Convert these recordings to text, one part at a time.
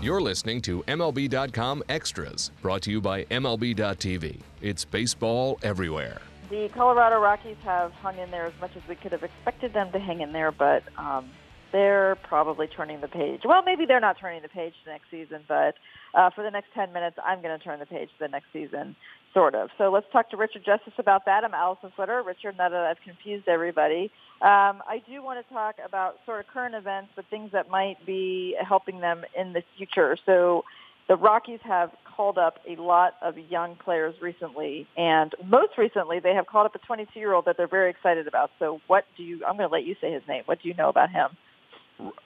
You're listening to MLB.com Extras, brought to you by MLB.tv. It's baseball everywhere. The Colorado Rockies have hung in there as much as we could have expected them to hang in there, but um, they're probably turning the page. Well, maybe they're not turning the page next season, but uh, for the next 10 minutes, I'm going to turn the page to the next season, sort of. So let's talk to Richard Justice about that. I'm Alyson Footer. Richard, now that I've confused everybody, um, I do want to talk about sort of current events, but things that might be helping them in the future. So the Rockies have called up a lot of young players recently, and most recently they have called up a 22-year-old that they're very excited about. So what do you? I'm going to let you say his name. What do you know about him?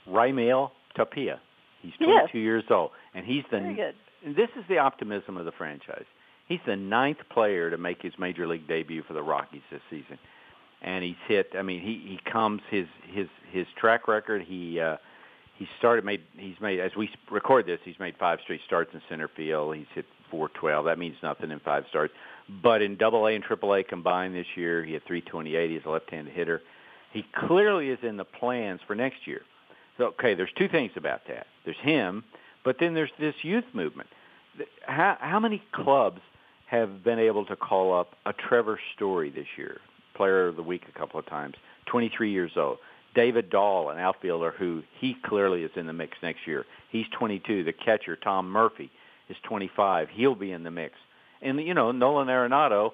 Raimel Tapia. He's 22 Yes. years old, and he's the. Very good. This is the optimism of the franchise. He's the ninth player to make his major league debut for the Rockies this season, and he's hit. I mean, he he comes his his his track record. He uh, he started made he's made as we record this. He's made five straight starts in center field. He's hit 412. That means nothing in five starts. But in Double A and Triple A combined this year, he had 328. He's a left-handed hitter. He clearly is in the plans for next year. So okay, there's two things about that. There's him, but then there's this youth movement. How, how many clubs have been able to call up a Trevor Story this year, Player of the Week a couple of times, 23 years old. David Dahl, an outfielder who he clearly is in the mix next year. He's 22. The catcher Tom Murphy is 25. He'll be in the mix. And you know Nolan Arenado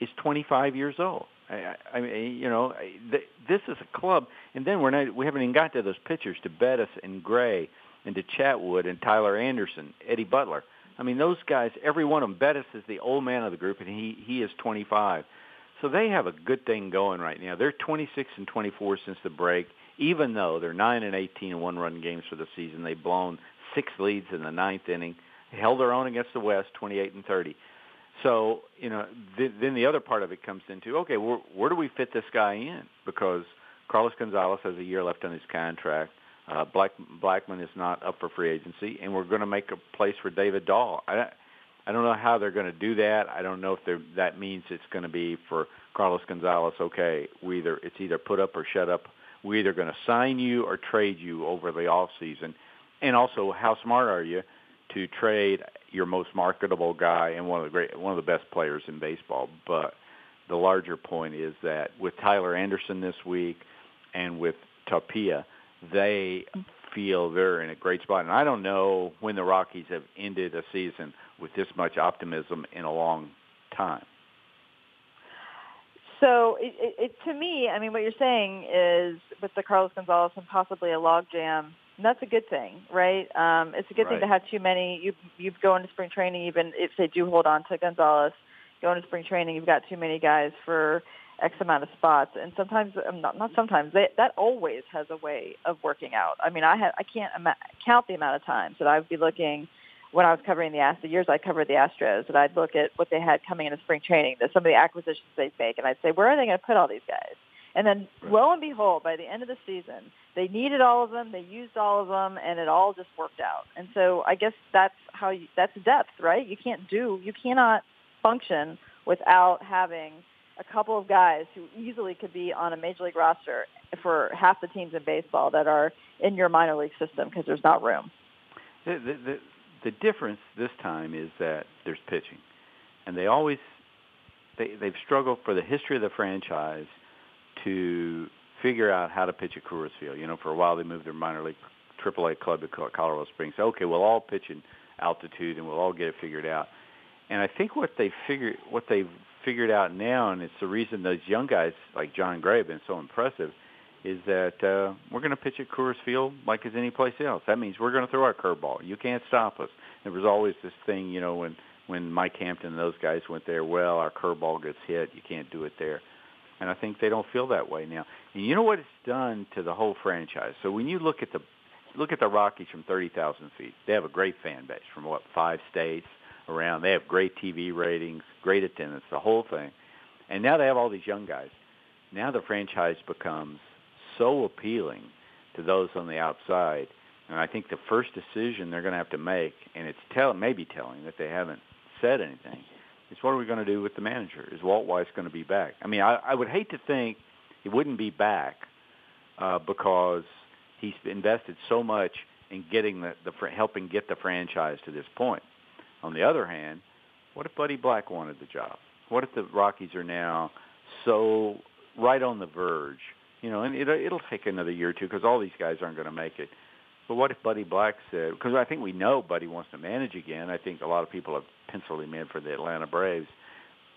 is 25 years old. I, I mean, you know, th- this is a club, and then we're not. We haven't even got to those pitchers to Bettis and Gray and to Chatwood and Tyler Anderson, Eddie Butler. I mean, those guys. Every one of them. Bettis is the old man of the group, and he he is 25. So they have a good thing going right now. They're 26 and 24 since the break. Even though they're 9 and 18 in one-run games for the season, they've blown six leads in the ninth inning. Held their own against the West, 28 and 30. So you know, th- then the other part of it comes into okay, where, where do we fit this guy in? Because Carlos Gonzalez has a year left on his contract. Uh, Black Blackmon is not up for free agency, and we're going to make a place for David Dahl. I, I don't know how they're going to do that. I don't know if that means it's going to be for Carlos Gonzalez. Okay, we either it's either put up or shut up. We're either going to sign you or trade you over the off season, and also how smart are you to trade your most marketable guy and one of the great one of the best players in baseball. But the larger point is that with Tyler Anderson this week and with Tapia, they feel they're in a great spot. And I don't know when the Rockies have ended a season with this much optimism in a long time. So it, it, it, to me, I mean, what you're saying is with the Carlos Gonzalez and possibly a logjam, that's a good thing, right? Um, it's a good thing to have too many. You you go into spring training, even if they do hold on to Gonzalez, go into spring training, you've got too many guys for X amount of spots, and sometimes, um, not, not sometimes, they, that always has a way of working out. I mean, I had I can't ima- count the amount of times that I would be looking when I was covering the Ast- the years I covered the Astros, and I'd look at what they had coming into spring training, the, some of the acquisitions they'd make, and I'd say, where are they going to put all these guys? And then, Right. lo and behold, by the end of the season, they needed all of them, they used all of them, and it all just worked out. And so, I guess that's how you, that's depth, right? You can't do, you cannot function without having a couple of guys who easily could be on a major league roster for half the teams in baseball that are in your minor league system because there's not room. The, the, the, the difference this time is that there's pitching, and they always they they've struggled for the history of the franchise to figure out how to pitch at Coors Field. You know, for a while they moved their minor league AAA club to Colorado Springs. Okay, we'll all pitch in altitude and we'll all get it figured out. And I think what they figured what they've figured out now, and it's the reason those young guys like Jon Gray have been so impressive, is that uh, we're going to pitch at Coors Field like as any place else. That means we're going to throw our curveball. You can't stop us. There was always this thing, you know, when when Mike Hampton and those guys went there. Well, our curveball gets hit. You can't do it there. And I think they don't feel that way now. And you know what it's done to the whole franchise. So when you look at the look at the Rockies from thirty thousand feet, they have a great fan base from what five states around. They have great TV ratings, great attendance, the whole thing. And now they have all these young guys. Now the franchise becomes so appealing to those on the outside. And I think the first decision they're going to have to make, and it's tell, maybe telling that they haven't said anything, is what are we going to do with the manager? Is Walt Weiss going to be back? I mean, I, I would hate to think he wouldn't be back uh, because he's invested so much and getting the, the helping get the franchise to this point. On the other hand, what if Buddy Black wanted the job? What if the Rockies are now so right on the verge? You know, and it, it'll take another year or two because all these guys aren't going to make it. But what if Buddy Black said? Because I think we know Buddy wants to manage again. I think a lot of people have penciled him in for the Atlanta Braves.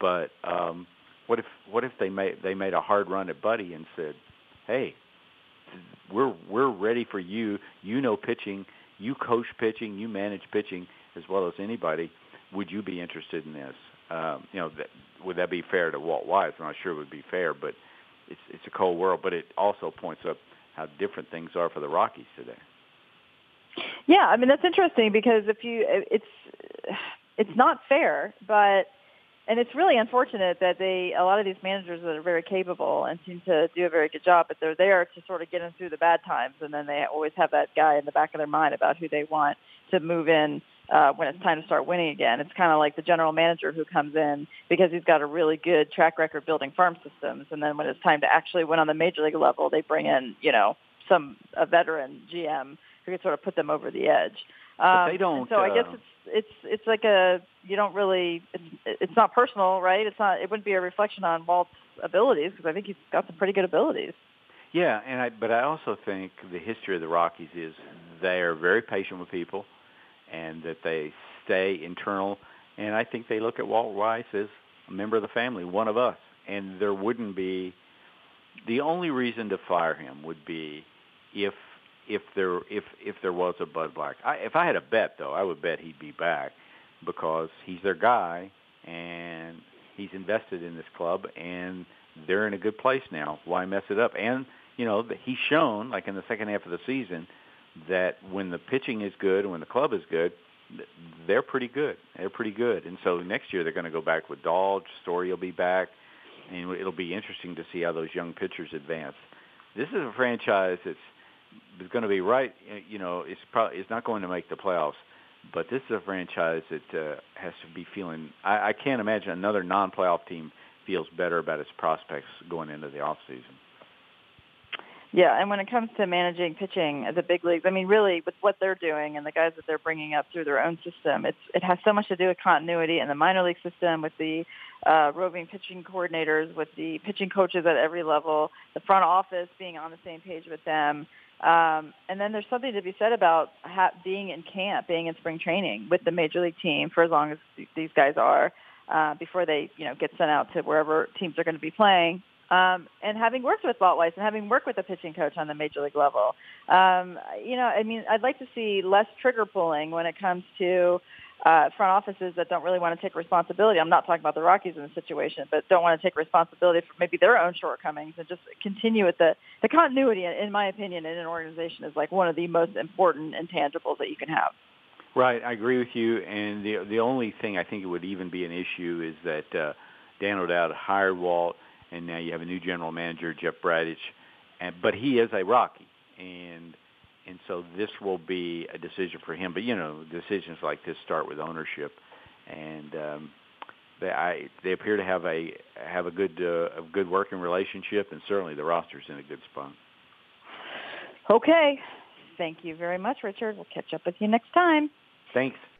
But um, what if what if they made they made a hard run at Buddy and said, "Hey, we're we're ready for you. You know pitching. You coach pitching. You manage pitching as well as anybody. Would you be interested in this? Um, you know, that, would that be fair to Walt Weiss? I'm not sure it would be fair, but it's it's a cold world. But it also points up how different things are for the Rockies today. Yeah, I mean that's interesting because if you it's it's not fair, but and it's really unfortunate that they a lot of these managers that are very capable and seem to do a very good job, but they're there to sort of get them through the bad times, and then they always have that guy in the back of their mind about who they want to move in uh, when it's time to start winning again. It's kind of like the general manager who comes in because he's got a really good track record building farm systems, and then when it's time to actually win on the major league level, they bring in you know some a veteran GM who can sort of put them over the edge. Um, but they don't. so uh, I guess it's it's it's like a you don't really it's it's not personal, right? It's not it wouldn't be a reflection on Walt's abilities because I think he's got some pretty good abilities. Yeah, and I but I also think the history of the Rockies is they are very patient with people, and that they stay internal. And I think they look at Walt Weiss as a member of the family, one of us. And there wouldn't be the only reason to fire him would be if if there if if there was a Bud Black. I, if I had a bet though, I would bet he'd be back because he's their guy and he's invested in this club and they're in a good place now. Why mess it up? And you know he's shown like in the second half of the season that when the pitching is good and when the club is good, they're pretty good. They're pretty good. And so next year they're going to go back with Dahl. Story will be back, and it'll be interesting to see how those young pitchers advance. This is a franchise that's is going to be right. You know, it's probably it's not going to make the playoffs, but this is a franchise that uh, has to be feeling. I, I can't imagine another non-playoff team feels better about its prospects going into the off season. Yeah, and when it comes to managing pitching at the big leagues, I mean, really, with what they're doing and the guys that they're bringing up through their own system, it's it has so much to do with continuity in the minor league system, with the uh, roving pitching coordinators, with the pitching coaches at every level, the front office being on the same page with them. Um, and then there's something to be said about ha- being in camp, being in spring training with the major league team for as long as th- these guys are, uh, before they, you know, get sent out to wherever teams are going to be playing. Um, and having worked with Walt Weiss and having worked with a pitching coach on the major league level, um, you know, I mean, I'd like to see less trigger pulling when it comes to uh, front offices that don't really want to take responsibility. I'm not talking about the Rockies in the situation, but don't want to take responsibility for maybe their own shortcomings and just continue with the the continuity. In my opinion, in an organization is like one of the most important intangibles that you can have. Right, I agree with you. And the the only thing I think it would even be an issue is that uh, Dan O'Dowd hired Walt, and now you have a new general manager, Jeff Bridich, and but he is a Rocky, and and so this will be a decision for him. But you know, decisions like this start with ownership, and um, they I, they appear to have a have a good uh, a good working relationship, and certainly the roster's in a good spot. Okay, thank you very much, Richard. We'll catch up with you next time. Thanks.